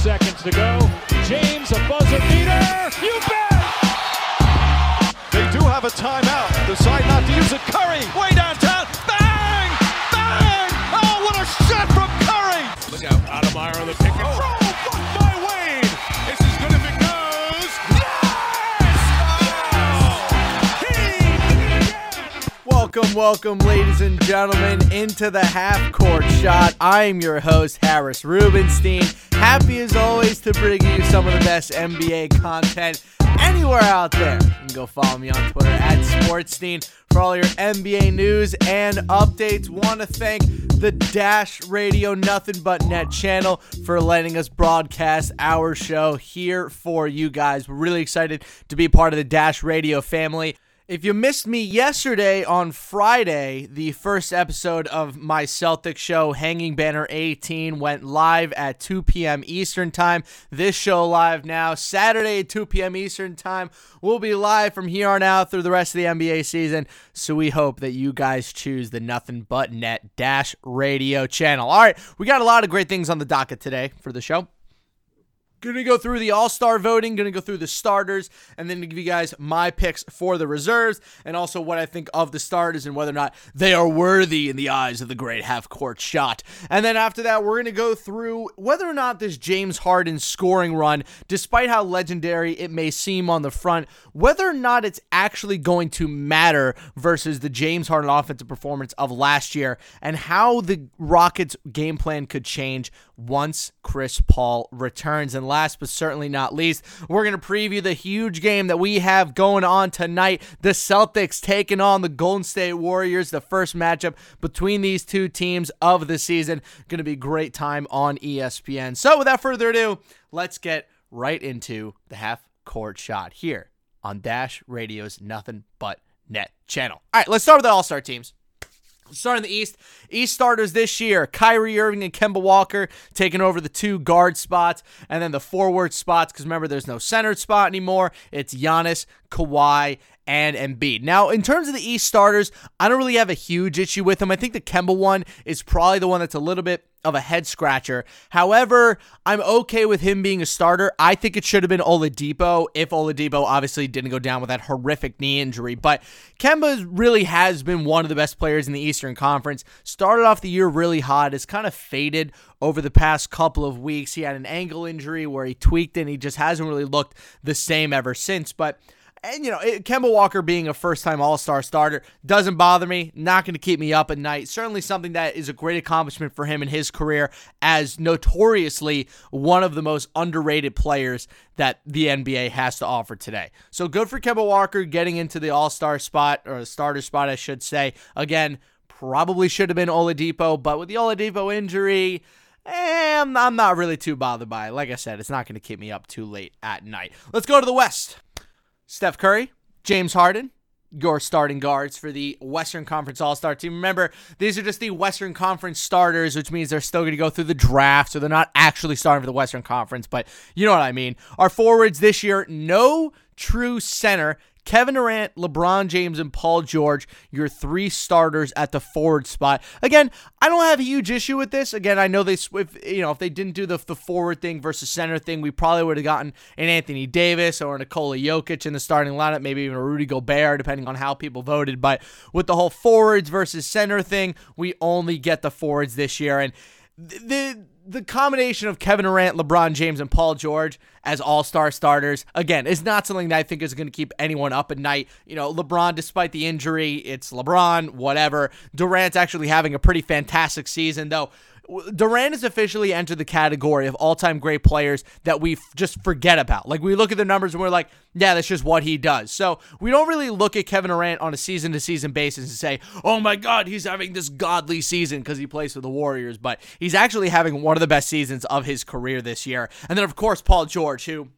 seconds to go. James, a buzzer beater. You bet! They do have a timeout. Decide not to use it. Curry, way downtown. Bang! Bang! Oh, what a shot from Curry! Look out, Ademeyer on the pick and roll. Welcome, welcome, ladies and gentlemen, into the half court shot. I am your host, Harris Rubenstein. Happy as always to bring you some of the best NBA content anywhere out there. You can go follow me on Twitter at Sportstein for all your NBA news and updates. Want to thank the Dash Radio Nothing But Net channel for letting us broadcast our show here for you guys. We're really excited to be part of the Dash Radio family. If you missed me yesterday on Friday, the first episode of my Celtic show, Hanging Banner 18, went live at 2 p.m. Eastern Time. This show live now, Saturday at 2 p.m. Eastern Time. We'll be live from here on out through the rest of the NBA season. So we hope that you guys choose the Nothing But Net Dash Radio channel. All right, we got a lot of great things on the docket today for the show. Gonna go through the All Star voting, gonna go through the starters, and then give you guys my picks for the reserves, and also what I think of the starters and whether or not they are worthy in the eyes of the great half court shot. And then after that, we're gonna go through whether or not this James Harden scoring run, despite how legendary it may seem on the front, whether or not it's actually going to matter versus the James Harden offensive performance of last year, and how the Rockets' game plan could change once Chris Paul returns. And last but certainly not least, we're going to preview the huge game that we have going on tonight. The Celtics taking on the Golden State Warriors, the first matchup between these two teams of the season. Going to be great time on ESPN. So without further ado, let's get right into the half court shot here on Dash Radio's Nothing But Net channel. All right, let's start with the All Star teams. Starting the East, East starters this year: Kyrie Irving and Kemba Walker taking over the two guard spots, and then the forward spots. Because remember, there's no center spot anymore. It's Giannis, Kawhi, and Embiid. Now, in terms of the East starters, I don't really have a huge issue with them. I think the Kemba one is probably the one that's a little bit of a head scratcher. However, I'm okay with him being a starter. I think it should have been Oladipo if Oladipo obviously didn't go down with that horrific knee injury. But Kemba really has been one of the best players in the Eastern Conference. Started off the year really hot, has kind of faded over the past couple of weeks. He had an ankle injury where he tweaked and he just hasn't really looked the same ever since. But and you know, it, Kemba Walker being a first-time All-Star starter doesn't bother me. Not going to keep me up at night. Certainly something that is a great accomplishment for him in his career as notoriously one of the most underrated players that the NBA has to offer today. So good for Kemba Walker getting into the All-Star spot or starter spot, I should say. Again, probably should have been Oladipo, but with the Oladipo injury. Eh, I'm, I'm not really too bothered by it. Like I said, it's not going to keep me up too late at night. Let's go to the West. Steph Curry, James Harden, your starting guards for the Western Conference All Star team. Remember, these are just the Western Conference starters, which means they're still going to go through the draft, so they're not actually starting for the Western Conference, but you know what I mean. Our forwards this year, no true center. Kevin Durant, LeBron James, and Paul George, your three starters at the forward spot. Again, I don't have a huge issue with this. Again, I know they, if you know, if they didn't do the, the forward thing versus center thing, we probably would have gotten an Anthony Davis or Nikola Jokic in the starting lineup, maybe even a Rudy Gobert, depending on how people voted. But with the whole forwards versus center thing, we only get the forwards this year, and the the combination of Kevin Durant, LeBron James, and Paul George as all star starters, again, is not something that I think is going to keep anyone up at night. You know, LeBron, despite the injury, it's LeBron, whatever. Durant's actually having a pretty fantastic season, though. Durant has officially entered the category of all-time great players that we f- just forget about. Like we look at the numbers and we're like, yeah, that's just what he does. So we don't really look at Kevin Durant on a season-to-season basis and say, oh my God, he's having this godly season because he plays for the Warriors. But he's actually having one of the best seasons of his career this year. And then of course Paul George, who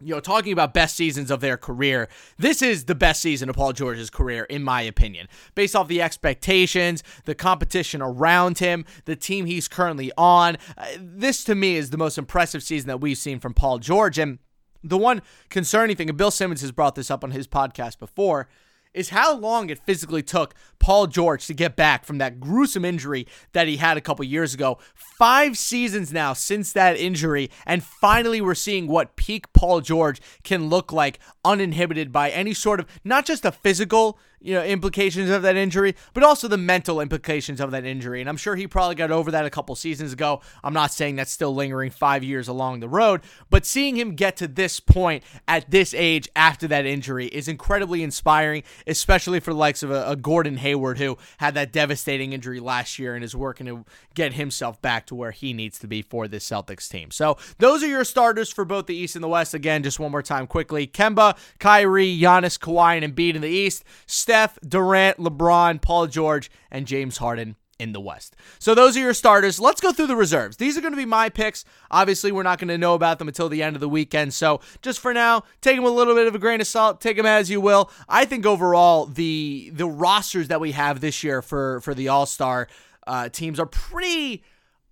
you know, talking about best seasons of their career, this is the best season of Paul George's career, in my opinion. Based off the expectations, the competition around him, the team he's currently on, uh, this to me is the most impressive season that we've seen from Paul George. And the one concerning thing, and Bill Simmons has brought this up on his podcast before, is how long it physically took Paul George to get back from that gruesome injury that he had a couple years ago. Five seasons now since that injury, and finally we're seeing what peak Paul George can look like uninhibited by any sort of not just a physical you know implications of that injury, but also the mental implications of that injury. And I'm sure he probably got over that a couple seasons ago. I'm not saying that's still lingering 5 years along the road, but seeing him get to this point at this age after that injury is incredibly inspiring, especially for the likes of a, a Gordon Hayward who had that devastating injury last year and is working to get himself back to where he needs to be for this Celtics team. So, those are your starters for both the East and the West. Again, just one more time quickly. Kemba, Kyrie, Giannis, Kawhi, and Embiid in the East. Steph, Durant, LeBron, Paul George, and James Harden in the West. So those are your starters. Let's go through the reserves. These are going to be my picks. Obviously, we're not going to know about them until the end of the weekend. So just for now, take them a little bit of a grain of salt. Take them as you will. I think overall the the rosters that we have this year for for the All Star uh, teams are pretty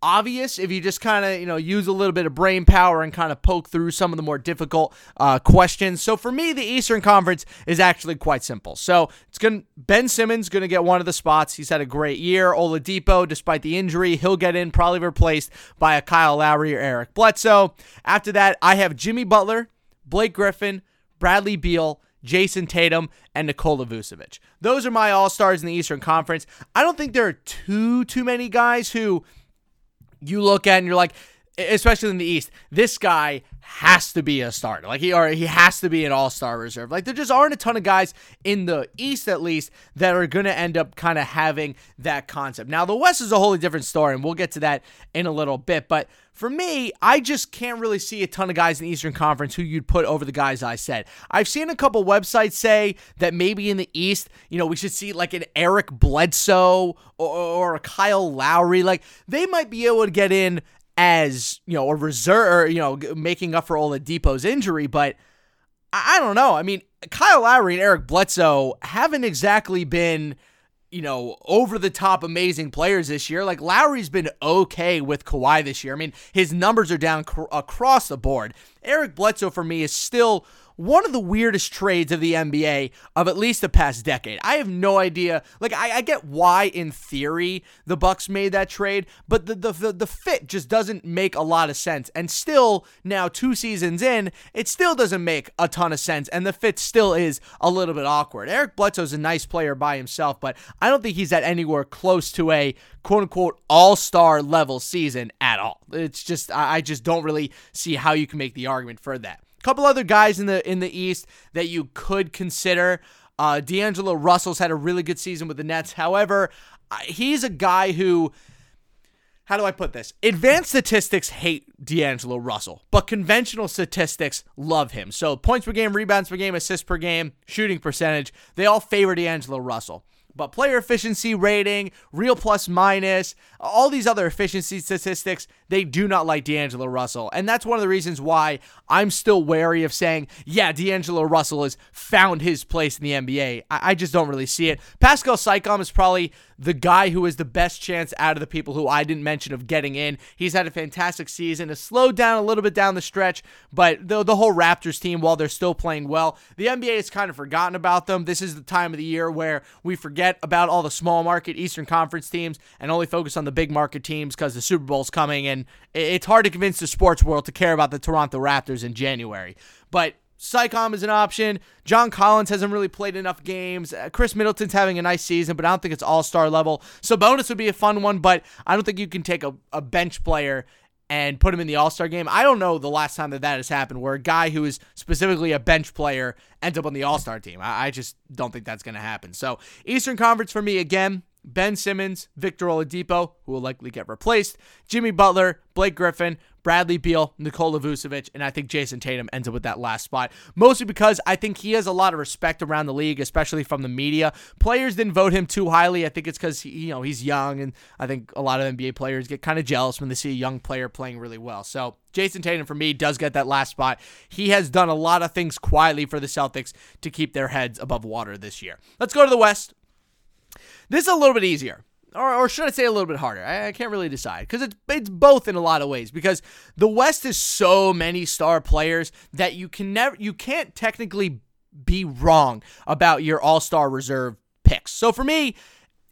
obvious if you just kind of you know use a little bit of brain power and kind of poke through some of the more difficult uh, questions. So for me, the Eastern Conference is actually quite simple. So it's going Ben Simmons going to get one of the spots. He's had a great year. Oladipo, despite the injury, he'll get in, probably replaced by a Kyle Lowry or Eric Bledsoe. After that, I have Jimmy Butler, Blake Griffin, Bradley Beal. Jayson Tatum, and Nikola Vucevic. Those are my all stars in the Eastern Conference. I don't think there are too too many guys who you look at and you're like, especially in the East, this guy has to be a starter. Like he or he has to be an all-star reserve. Like there just aren't a ton of guys in the East at least that are going to end up kind of having that concept. Now the West is a wholly different story and we'll get to that in a little bit, but for me, I just can't really see a ton of guys in the Eastern Conference who you'd put over the guys I said. I've seen a couple websites say that maybe in the East, you know, we should see like an Eric Bledsoe or, or a Kyle Lowry. Like they might be able to get in as you know a reserve, you know, making up for all the Oladipo's injury. But I, I don't know. I mean, Kyle Lowry and Eric Bledsoe haven't exactly been you know, over the top amazing players this year. Like Lowry's been okay with Kawhi this year. I mean, his numbers are down cr- across the board. Eric Bledsoe for me is still one of the weirdest trades of the NBA of at least the past decade. I have no idea. Like I, I get why in theory the Bucks made that trade, but the, the the the fit just doesn't make a lot of sense. And still now two seasons in, it still doesn't make a ton of sense, and the fit still is a little bit awkward. Eric Bledsoe's a nice player by himself, but I don't think he's at anywhere close to a quote unquote all star level season at all. It's just I just don't really see how you can make the argument for that couple other guys in the in the East that you could consider. Uh, D'Angelo Russell's had a really good season with the Nets. However, he's a guy who, how do I put this? Advanced statistics hate D'Angelo Russell, but conventional statistics love him. So points per game, rebounds per game, assists per game, shooting percentage, they all favor D'Angelo Russell. But player efficiency rating, real plus minus, all these other efficiency statistics, they do not like D'Angelo Russell. And that's one of the reasons why I'm still wary of saying, yeah, D'Angelo Russell has found his place in the NBA. I, I just don't really see it. Pascal Siakam is probably the guy who is the best chance out of the people who I didn't mention of getting in. He's had a fantastic season, has slowed down a little bit down the stretch, but the, the whole Raptors team, while they're still playing well, the NBA has kind of forgotten about them. This is the time of the year where we forget about all the small market Eastern Conference teams and only focus on the big market teams because the Super Bowl's coming and it's hard to convince the sports world to care about the Toronto Raptors in January. But Siakam is an option. John Collins hasn't really played enough games. Uh, Khris Middleton's having a nice season, but I don't think it's all star level. Sabonis would be a fun one, but I don't think you can take a, a bench player and put him in the All Star game. I don't know the last time that that has happened where a guy who is specifically a bench player ends up on the All Star team. I, I just don't think that's going to happen. So, Eastern Conference for me, again, Ben Simmons, Victor Oladipo, who will likely get replaced, Jimmy Butler, Blake Griffin, Bradley Beal, Nikola Vucevic, and I think Jayson Tatum ends up with that last spot. Mostly because I think he has a lot of respect around the league, especially from the media. Players didn't vote him too highly. I think it's because you know he's young, and I think a lot of NBA players get kind of jealous when they see a young player playing really well. So Jayson Tatum for me does get that last spot. He has done a lot of things quietly for the Celtics to keep their heads above water this year. Let's go to the West. This is a little bit easier. Or, or should I say a little bit harder? I, I can't really decide because it's it's both in a lot of ways. Because the West is so many star players that you can never you can't technically be wrong about your all star reserve picks. So for me,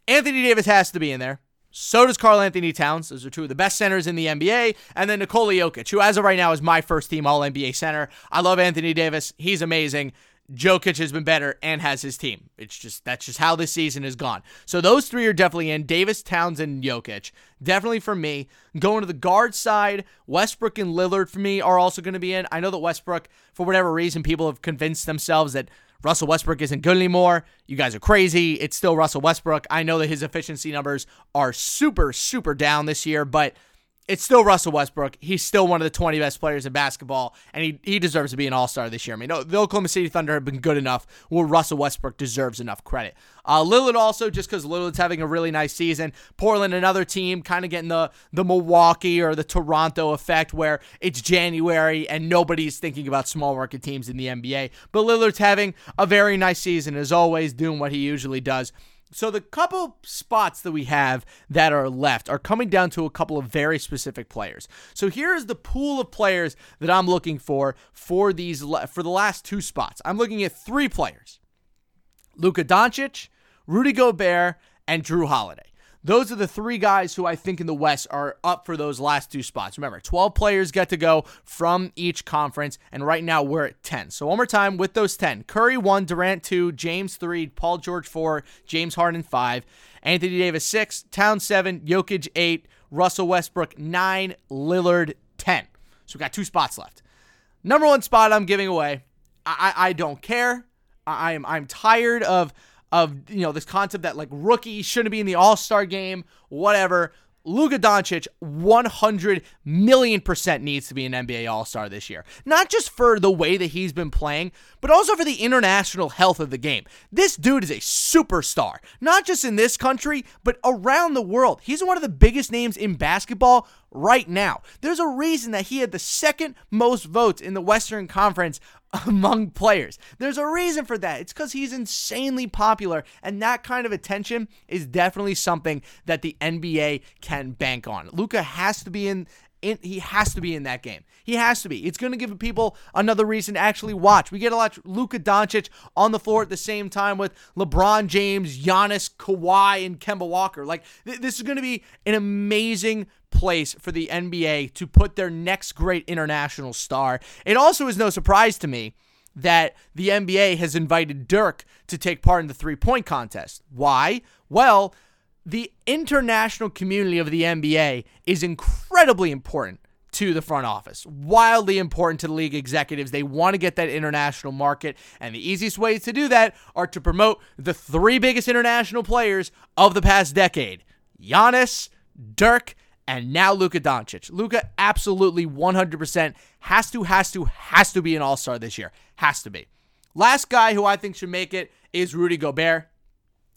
Anthony Davis has to be in there. So does Karl-Anthony Towns. Those are two of the best centers in the NBA. And then Nikola Jokic, who as of right now is my first team All NBA center. I love Anthony Davis. He's amazing. Jokic has been better and has his team. It's just that's just how this season has gone. So those three are definitely in. Davis, Towns, and Jokic. Definitely for me. Going to the guard side, Westbrook and Lillard for me are also going to be in. I know that Westbrook, for whatever reason, people have convinced themselves that Russell Westbrook isn't good anymore. You guys are crazy. It's still Russell Westbrook. I know that his efficiency numbers are super, super down this year, but it's still Russell Westbrook. He's still one of the 20 best players in basketball, and he, he deserves to be an all star this year. I mean, the Oklahoma City Thunder have been good enough where Russell Westbrook deserves enough credit. Uh, Lillard also, just because Lillard's having a really nice season. Portland, another team, kind of getting the, the Milwaukee or the Toronto effect where it's January and nobody's thinking about small market teams in the NBA. But Lillard's having a very nice season, as always, doing what he usually does. So the couple spots that we have that are left are coming down to a couple of very specific players. So here is the pool of players that I'm looking for for these for the last two spots. I'm looking at three players: Luka Doncic, Rudy Gobert, and Jrue Holiday. Those are the three guys who I think in the West are up for those last two spots. Remember, 12 players get to go from each conference, and right now we're at 10. So, one more time with those 10 Curry 1, Durant 2, James 3, Paul George 4, James Harden 5, Anthony Davis 6, Town 7, Jokic 8, Russell Westbrook 9, Lillard 10. So, we got two spots left. Number one spot I'm giving away. I, I, don't care. I, I'm I'm tired of of you know this concept that like rookie shouldn't be in the All Star game, whatever. Luka Doncic 100 million percent needs to be an NBA All Star this year. Not just for the way that he's been playing, but also for the international health of the game. This dude is a superstar, not just in this country, but around the world. He's one of the biggest names in basketball right now. There's a reason that he had the second most votes in the Western Conference among players. There's a reason for that. It's because he's insanely popular, and that kind of attention is definitely something that the NBA can bank on. Luka has to be in. in he has to be in that game. He has to be. It's going to give people another reason to actually watch. We get a lot Luka Doncic on the floor at the same time with LeBron James, Giannis, Kawhi, and Kemba Walker. Like th- this is going to be an amazing place for the NBA to put their next great international star. It also is no surprise to me that the NBA has invited Dirk to take part in the three point contest. Why? Well, the international community of the NBA is incredibly important to the front office. Wildly important to the league executives. They want to get that international market, and the easiest ways to do that are to promote the three biggest international players of the past decade Giannis, Dirk, and now Luka Doncic. Luka absolutely 100% has to, has to, has to be an all star this year. Has to be. Last guy who I think should make it is Rudy Gobert.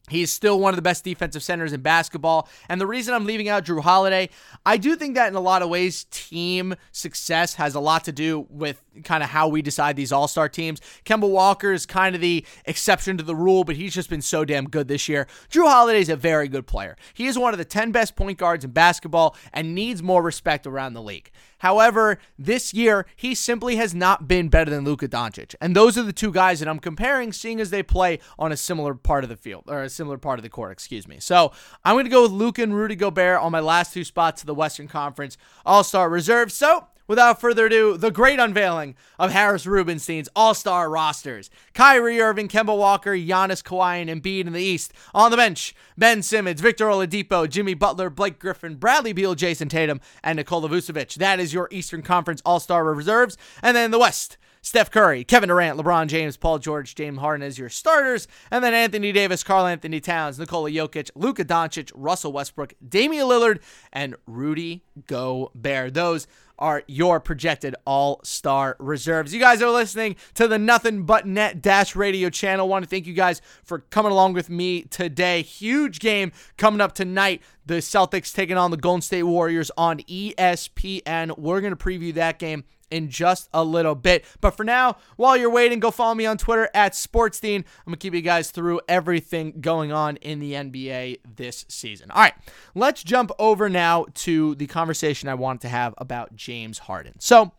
He's still one of the best defensive centers in basketball. And the reason I'm leaving out Jrue Holiday, I do think that in a lot of ways, team success has a lot to do with kind of how we decide these all star teams. Kemba Walker is kind of the exception to the rule, but he's just been so damn good this year. Jrue Holiday is a very good player. He is one of the 10 best point guards in basketball and needs more respect around the league. However, this year, he simply has not been better than Luka Doncic. And those are the two guys that I'm comparing, seeing as they play on a similar part of the field, or a similar part of the court, excuse me. So I'm going to go with Luka and Rudy Gobert on my last two spots of the Western Conference All Star Reserve. So without further ado, the great unveiling of Harris Rubenstein's All Star rosters. Kyrie Irving, Kemba Walker, Giannis Kawhi, and Embiid in the East. On the bench, Ben Simmons, Victor Oladipo, Jimmy Butler, Blake Griffin, Bradley Beal, Jayson Tatum, and Nikola Vucevic. That is your Eastern Conference All Star reserves. And then the West. Steph Curry, Kevin Durant, LeBron James, Paul George, James Harden as your starters, and then Anthony Davis, Karl-Anthony Towns, Nikola Jokic, Luka Doncic, Russell Westbrook, Damian Lillard, and Rudy Gobert. Those are your projected all star reserves. You guys are listening to the Nothing But Net Dash Radio channel. want to thank you guys for coming along with me today. Huge game coming up tonight. The Celtics taking on the Golden State Warriors on ESPN. We're going to preview that game in just a little bit. But for now, while you're waiting, go follow me on Twitter at Sportstein. I'm going to keep you guys through everything going on in the NBA this season. All right, let's jump over now to the conversation I wanted to have about James Harden. So,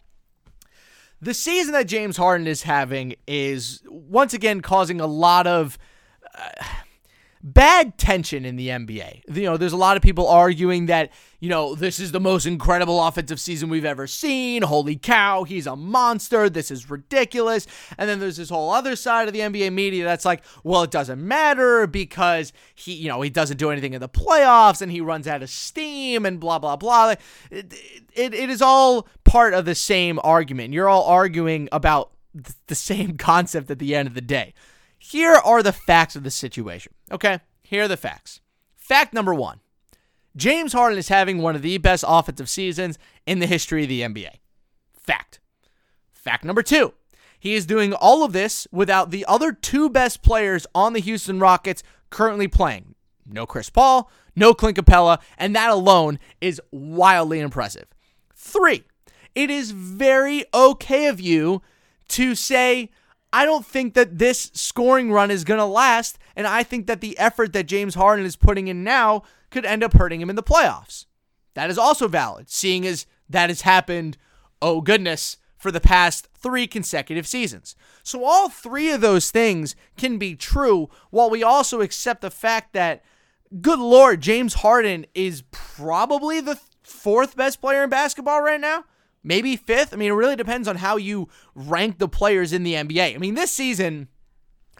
the season that James Harden is having is once again causing a lot of uh, bad tension in the NBA. You know, there's a lot of people arguing that, you know, this is the most incredible offensive season we've ever seen. Holy cow, he's a monster. This is ridiculous. And then there's this whole other side of the NBA media that's like, well, it doesn't matter because he, you know, he doesn't do anything in the playoffs and he runs out of steam and blah, blah, blah. It, it, it is all part of the same argument. You're all arguing about the same concept at the end of the day. Here are the facts of the situation. Okay, here are the facts. Fact number one James Harden is having one of the best offensive seasons in the history of the NBA. Fact. Fact number two he is doing all of this without the other two best players on the Houston Rockets currently playing. No Chris Paul, no Clint Capela, and that alone is wildly impressive. Three, it is very okay of you to say, I don't think that this scoring run is going to last. And I think that the effort that James Harden is putting in now could end up hurting him in the playoffs. That is also valid, seeing as that has happened, oh goodness, for the past three consecutive seasons. So all three of those things can be true while we also accept the fact that, good Lord, James Harden is probably the fourth best player in basketball right now maybe fifth. I mean, it really depends on how you rank the players in the NBA. I mean, this season,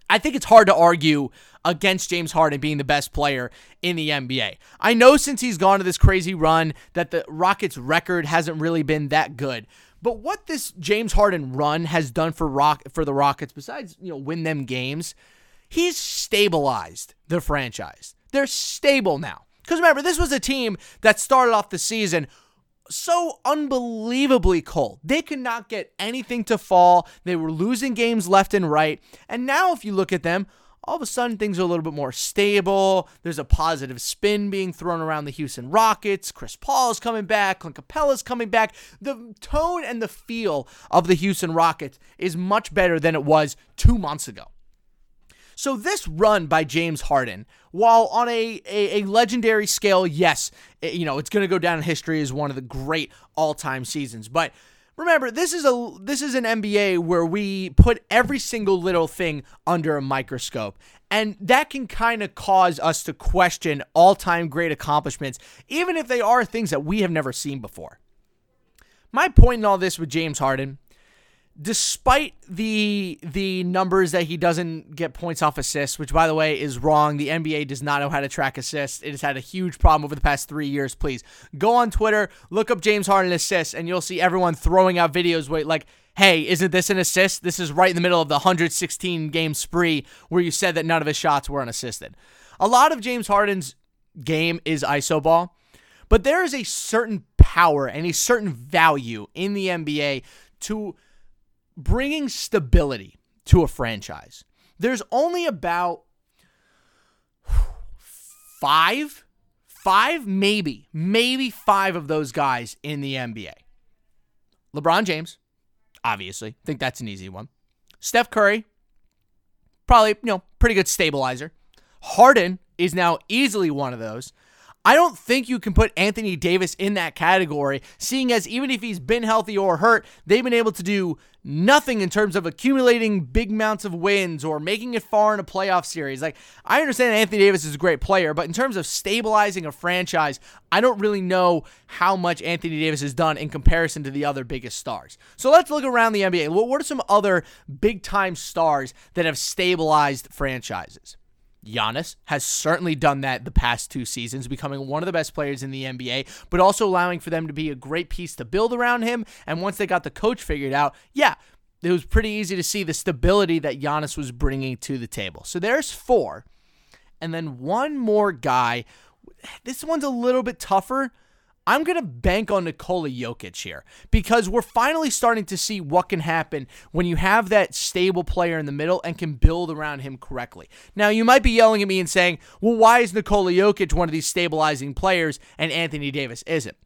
I think it's hard to argue against James Harden being the best player in the NBA. I know since he's gone to this crazy run that the Rockets record hasn't really been that good. But what this James Harden run has done for Rock for the Rockets besides, you know, win them games, he's stabilized the franchise. They're stable now. Cuz remember, this was a team that started off the season so unbelievably cold. They could not get anything to fall. They were losing games left and right. And now, if you look at them, all of a sudden things are a little bit more stable. There's a positive spin being thrown around the Houston Rockets. Chris Paul is coming back. Clint Capela is coming back. The tone and the feel of the Houston Rockets is much better than it was two months ago. So this run by James Harden, while on a, a, a legendary scale, yes, it, you know, it's going to go down in history as one of the great all-time seasons. But remember, this is a this is an NBA where we put every single little thing under a microscope. And that can kind of cause us to question all-time great accomplishments, even if they are things that we have never seen before. My point in all this with James Harden despite the the numbers that he doesn't get points off assists, which by the way is wrong. The NBA does not know how to track assists. It has had a huge problem over the past three years. Please go on Twitter, look up James Harden assists, and you'll see everyone throwing out videos wait like. Hey, isn't this an assist? This is right in the middle of the 116 game spree where you said that none of his shots were unassisted. A lot of James Harden's game is iso ball, but there is a certain power and a certain value in the NBA to bringing stability to a franchise. There's only about five, five, maybe, maybe five of those guys in the NBA. LeBron James, obviously. think that's an easy one. Steph Curry, probably, you know, pretty good stabilizer. Harden is now easily one of those. I don't think you can put Anthony Davis in that category, seeing as even if he's been healthy or hurt, they've been able to do nothing in terms of accumulating big amounts of wins or making it far in a playoff series. Like, I understand Anthony Davis is a great player, but in terms of stabilizing a franchise, I don't really know how much Anthony Davis has done in comparison to the other biggest stars. So let's look around the NBA. What are some other big time stars that have stabilized franchises? Giannis has certainly done that the past two seasons, becoming one of the best players in the NBA, but also allowing for them to be a great piece to build around him. And once they got the coach figured out, yeah, it was pretty easy to see the stability that Giannis was bringing to the table. So there's four. And then one more guy. This one's a little bit tougher I'm going to bank on Nikola Jokic here because we're finally starting to see what can happen when you have that stable player in the middle and can build around him correctly. Now, you might be yelling at me and saying, well, why is Nikola Jokic one of these stabilizing players and Anthony Davis isn't?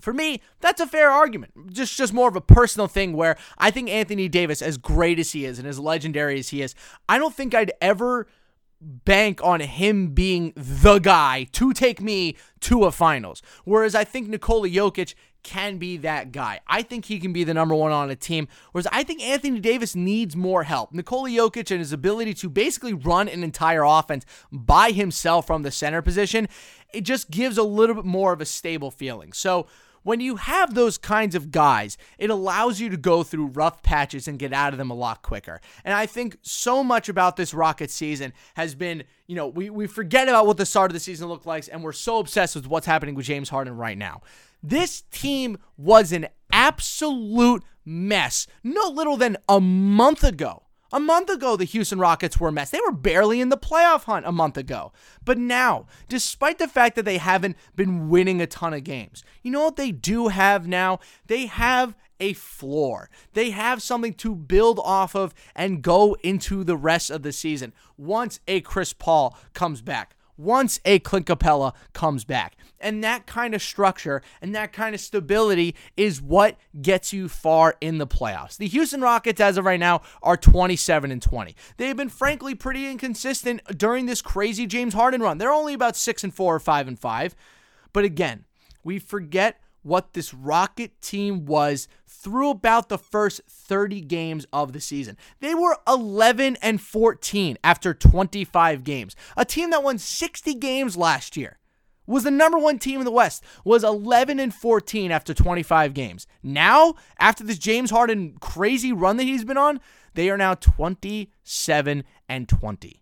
For me, that's a fair argument. Just just more of a personal thing where I think Anthony Davis, as great as he is and as legendary as he is, I don't think I'd ever bank on him being the guy to take me to a finals. Whereas I think Nikola Jokic can be that guy. I think he can be the number one on a team. Whereas I think Anthony Davis needs more help. Nikola Jokic and his ability to basically run an entire offense by himself from the center position, it just gives a little bit more of a stable feeling. So when you have those kinds of guys, it allows you to go through rough patches and get out of them a lot quicker. And I think so much about this Rocket season has been, you know, we, we forget about what the start of the season looked like, and we're so obsessed with what's happening with James Harden right now. This team was an absolute mess no little than a month ago. A month ago, the Houston Rockets were a mess. They were barely in the playoff hunt a month ago. But now, despite the fact that they haven't been winning a ton of games, you know what they do have now? They have a floor. They have something to build off of and go into the rest of the season once a Chris Paul comes back once a Clint Capela comes back. And that kind of structure and that kind of stability is what gets you far in the playoffs. The Houston Rockets, as of right now, are 27 and 20. They've been frankly pretty inconsistent during this crazy James Harden run. They're only about 6 and 4 or 5 and 5. But again, we forget what this Rocket team was through about the first 30 games of the season. They were 11 and 14 after 25 games. A team that won 60 games last year was the number 1 team in the West was 11 and 14 after 25 games. Now, after this James Harden crazy run that he's been on, they are now 27 and 20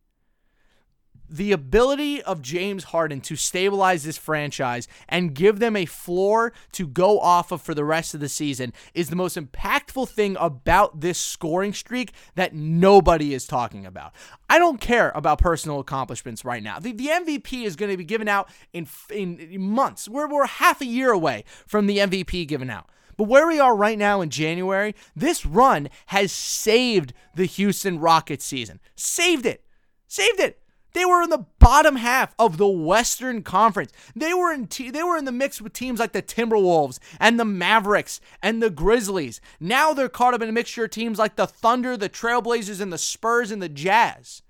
the ability of James Harden to stabilize this franchise and give them a floor to go off of for the rest of the season is the most impactful thing about this scoring streak that nobody is talking about. I don't care about personal accomplishments right now. The, the MVP is going to be given out in, in months. We're, we're half a year away from the MVP given out. But where we are right now in January, this run has saved the Houston Rockets season. Saved it. Saved it. They were in the bottom half of the Western Conference. They were in they were in the mix with teams like the Timberwolves and the Mavericks and the Grizzlies. Now they're caught up in a mixture of teams like the Thunder, the Trailblazers, and the Spurs and the Jazz.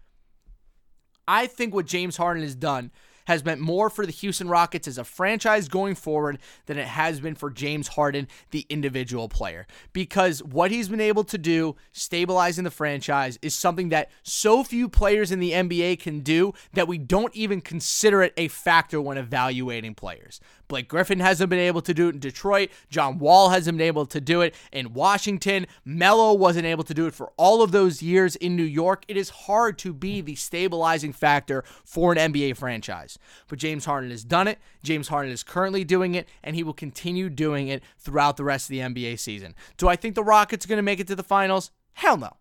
I think what James Harden has done has meant more for the Houston Rockets as a franchise going forward than it has been for James Harden, the individual player. Because what he's been able to do, stabilizing the franchise, is something that so few players in the NBA can do that we don't even consider it a factor when evaluating players. Blake Griffin hasn't been able to do it in Detroit. John Wall hasn't been able to do it in Washington. Melo wasn't able to do it for all of those years in New York. It is hard to be the stabilizing factor for an NBA franchise. But James Harden has done it. James Harden is currently doing it, and he will continue doing it throughout the rest of the NBA season. Do I think the Rockets are going to make it to the finals? Hell no.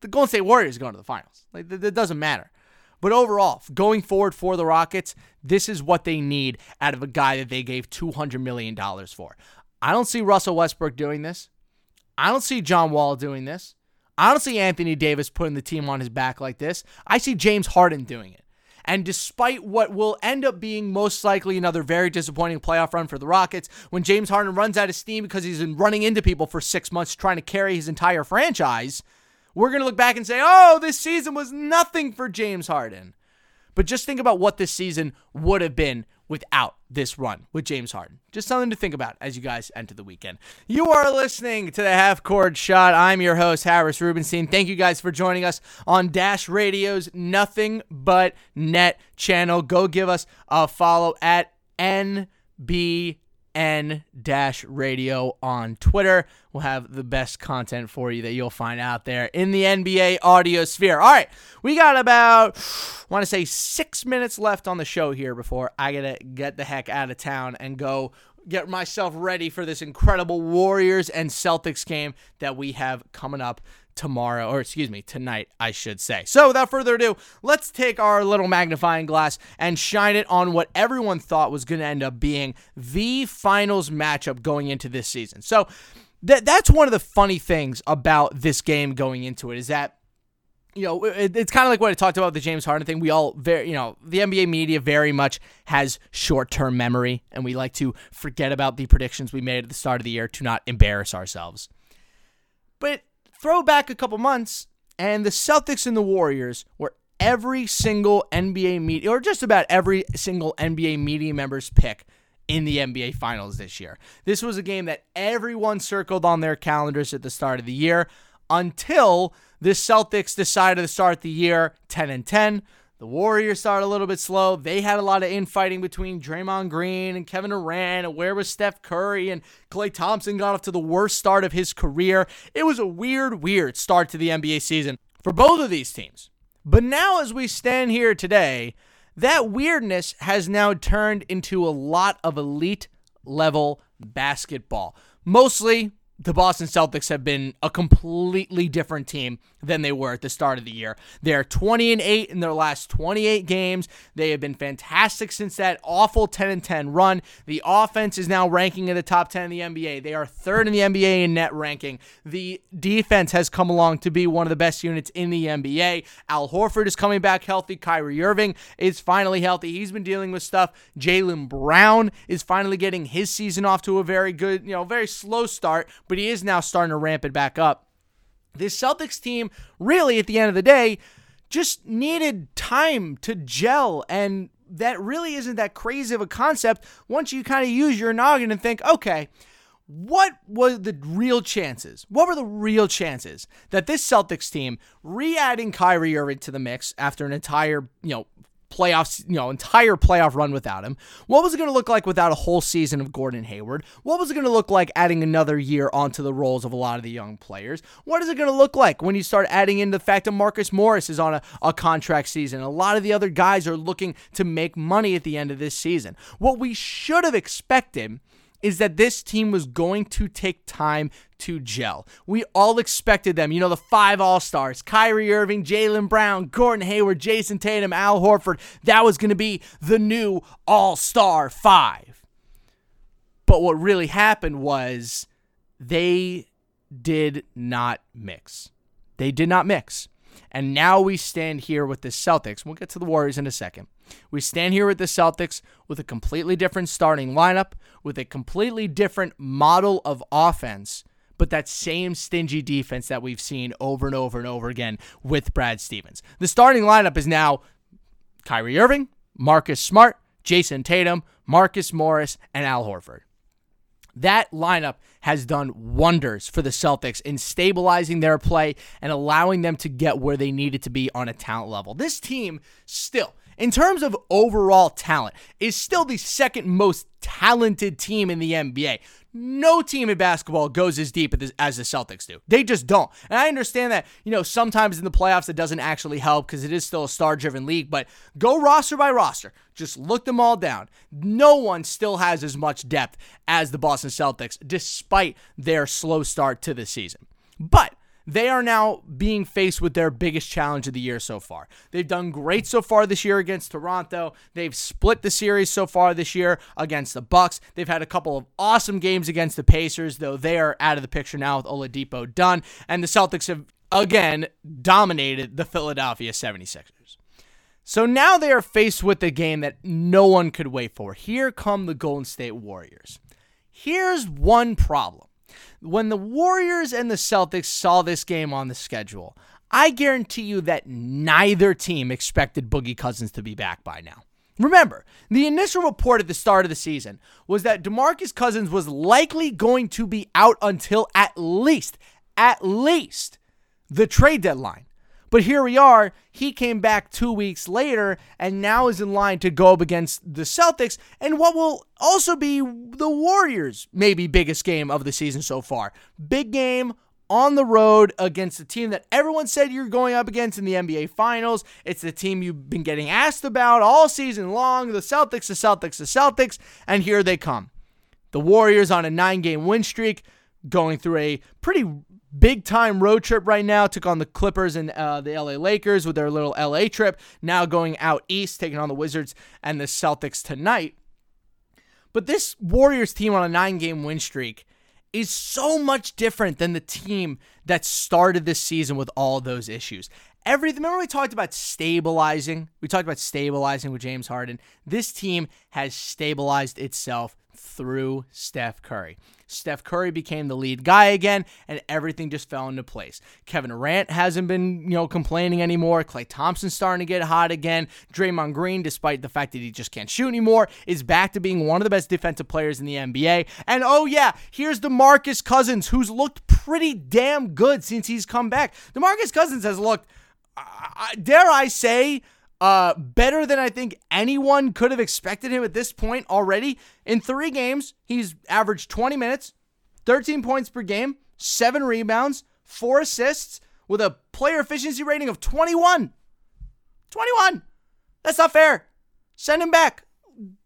The Golden State Warriors are going to the finals. Like, that doesn't matter. But overall, going forward for the Rockets, this is what they need out of a guy that they gave $200 million for. I don't see Russell Westbrook doing this. I don't see John Wall doing this. I don't see Anthony Davis putting the team on his back like this. I see James Harden doing it. And despite what will end up being most likely another very disappointing playoff run for the Rockets, when James Harden runs out of steam because he's been running into people for six months trying to carry his entire franchise, we're going to look back and say, oh, this season was nothing for James Harden. But just think about what this season would have been without this run with James Harden. Just something to think about as you guys enter the weekend. You are listening to the Half Court Shot. I'm your host, Harris Rubenstein. Thank you guys for joining us on Dash Radio's Nothing But Net channel. Go give us a follow at NB N dash radio on Twitter. We'll have the best content for you that you'll find out there in the NBA audio sphere. All right, we got about, I want to say, six minutes left on the show here before I gotta get the heck out of town and go get myself ready for this incredible Warriors and Celtics game that we have coming up tomorrow, or excuse me, tonight, I should say. So, without further ado, let's take our little magnifying glass and shine it on what everyone thought was going to end up being the finals matchup going into this season. So, that that's one of the funny things about this game going into it is that you know, it's kind of like what I talked about the James Harden thing. We all very, you know, the NBA media very much has short-term memory, and we like to forget about the predictions we made at the start of the year to not embarrass ourselves. But throw back a couple months, and the Celtics and the Warriors were every single NBA media, or just about every single NBA media member's pick in the NBA Finals this year. This was a game that everyone circled on their calendars at the start of the year until the Celtics decided to start the year 10 and 10. The Warriors started a little bit slow. They had a lot of infighting between Draymond Green and Kevin Durant. And where was Steph Curry? And Klay Thompson got off to the worst start of his career. It was a weird, weird start to the NBA season for both of these teams. But now, as we stand here today, that weirdness has now turned into a lot of elite level basketball. Mostly the Boston Celtics have been a completely different team than they were at the start of the year. They're 20 and 8 in their last 28 games. They have been fantastic since that awful 10 and 10 run. The offense is now ranking in the top 10 in the NBA. They are third in the NBA in net ranking. The defense has come along to be one of the best units in the NBA. Al Horford is coming back healthy. Kyrie Irving is finally healthy. He's been dealing with stuff. Jaylen Brown is finally getting his season off to a very good, you know, very slow start but he is now starting to ramp it back up. This Celtics team, really, at the end of the day, just needed time to gel. And that really isn't that crazy of a concept once you kind of use your noggin and think, okay, what were the real chances? What were the real chances that this Celtics team re-adding Kyrie Irving to the mix after an entire, you know, playoffs, you know, entire playoff run without him? What was it going to look like without a whole season of Gordon Hayward? What was it going to look like adding another year onto the roles of a lot of the young players? What is it going to look like when you start adding in the fact that Marcus Morris is on a, a contract season? A lot of the other guys are looking to make money at the end of this season. What we should have expected is that this team was going to take time to gel. We all expected them. You know, the five All Stars Kyrie Irving, Jaylen Brown, Gordon Hayward, Jayson Tatum, Al Horford. That was going to be the new All Star five. But what really happened was they did not mix. They did not mix. And now we stand here with the Celtics. We'll get to the Warriors in a second. We stand here with the Celtics with a completely different starting lineup, with a completely different model of offense, but that same stingy defense that we've seen over and over and over again with Brad Stevens. The starting lineup is now Kyrie Irving, Marcus Smart, Jayson Tatum, Marcus Morris, and Al Horford. That lineup has done wonders for the Celtics in stabilizing their play and allowing them to get where they needed to be on a talent level. This team still in terms of overall talent, is still the second most talented team in the NBA. No team in basketball goes as deep as the Celtics do. They just don't. And I understand that, you know, sometimes in the playoffs it doesn't actually help because it is still a star driven league, but go roster by roster. Just look them all down. No one still has as much depth as the Boston Celtics, despite their slow start to the season. But they are now being faced with their biggest challenge of the year so far. They've done great so far this year against Toronto. They've split the series so far this year against the Bucks. They've had a couple of awesome games against the Pacers, though they are out of the picture now with Oladipo done. And the Celtics have again dominated the Philadelphia 76ers. So now they are faced with a game that no one could wait for. Here come the Golden State Warriors. Here's one problem when the Warriors and the Celtics saw this game on the schedule, I guarantee you that neither team expected Boogie Cousins to be back by now. Remember, the initial report at the start of the season was that DeMarcus Cousins was likely going to be out until at least, at least the trade deadline. But here we are. He came back two weeks later and now is in line to go up against the Celtics and what will also be the Warriors' maybe biggest game of the season so far. Big game on the road against a team that everyone said you're going up against in the NBA Finals. It's the team you've been getting asked about all season long the Celtics, the Celtics, the Celtics, and here they come. The Warriors on a nine game win streak, going through a pretty big time road trip right now. Took on the Clippers and uh, the LA Lakers with their little LA trip. Now going out east, taking on the Wizards and the Celtics tonight. But this Warriors team on a nine game win streak is so much different than the team that started this season with all those issues. Everything. Remember we talked about stabilizing. We talked about stabilizing with James Harden. This team has stabilized itself through Steph Curry. Steph Curry became the lead guy again, and everything just fell into place. Kevin Durant hasn't been, you know, complaining anymore. Klay Thompson's starting to get hot again. Draymond Green, despite the fact that he just can't shoot anymore, is back to being one of the best defensive players in the NBA. And oh yeah, here's DeMarcus Cousins, who's looked pretty damn good since he's come back. DeMarcus Cousins has looked, uh, dare I say, uh, better than I think anyone could have expected him at this point already. In three games, he's averaged 20 minutes, 13 points per game, seven rebounds, four assists, with a player efficiency rating of 21. 21. That's not fair. Send him back.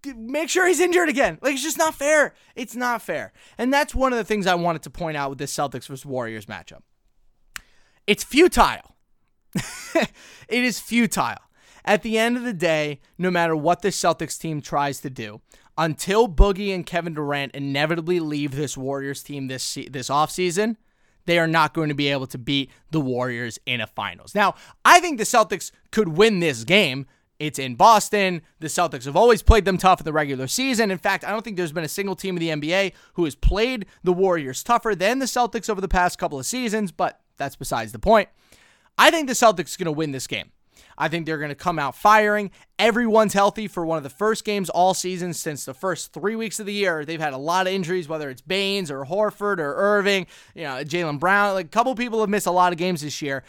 Make sure he's injured again. Like, it's just not fair. It's not fair. And that's one of the things I wanted to point out with this Celtics versus Warriors matchup. It's futile. it is futile. At the end of the day, no matter what the Celtics team tries to do, until Boogie and Kevin Durant inevitably leave this Warriors team this this offseason, they are not going to be able to beat the Warriors in a finals. Now, I think the Celtics could win this game. It's in Boston. The Celtics have always played them tough in the regular season. In fact, I don't think there's been a single team in the NBA who has played the Warriors tougher than the Celtics over the past couple of seasons, but that's besides the point. I think the Celtics are going to win this game. I think they're going to come out firing. Everyone's healthy for one of the first games all season since the first three weeks of the year. They've had a lot of injuries, whether it's Baynes or Horford or Irving, you know, Jaylen Brown. Like a couple people have missed a lot of games this year.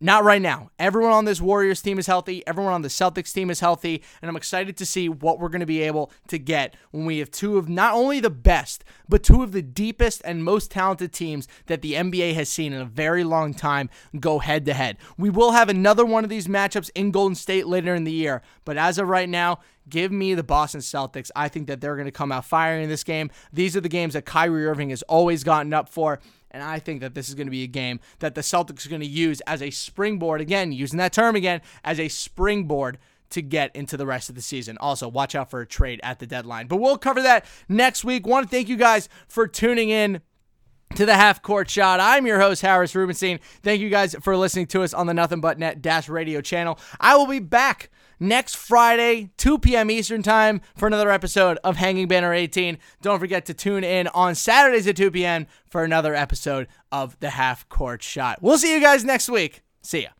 Not right now. Everyone on this Warriors team is healthy. Everyone on the Celtics team is healthy. And I'm excited to see what we're going to be able to get when we have two of not only the best, but two of the deepest and most talented teams that the NBA has seen in a very long time go head to head. We will have another one of these matchups in Golden State later in the year. But as of right now, give me the Boston Celtics. I think that they're going to come out firing in this game. These are the games that Kyrie Irving has always gotten up for. And I think that this is going to be a game that the Celtics are going to use as a springboard, again, using that term again, as a springboard to get into the rest of the season. Also, watch out for a trade at the deadline. But we'll cover that next week. Want to thank you guys for tuning in to the half court shot. I'm your host, Harris Rubenstein. Thank you guys for listening to us on the Nothing But Net Dash Radio channel. I will be back next Friday, 2 p.m. Eastern Time, for another episode of Hanging Banner 18. Don't forget to tune in on Saturdays at 2 p.m. for another episode of the half court shot. We'll see you guys next week. See ya.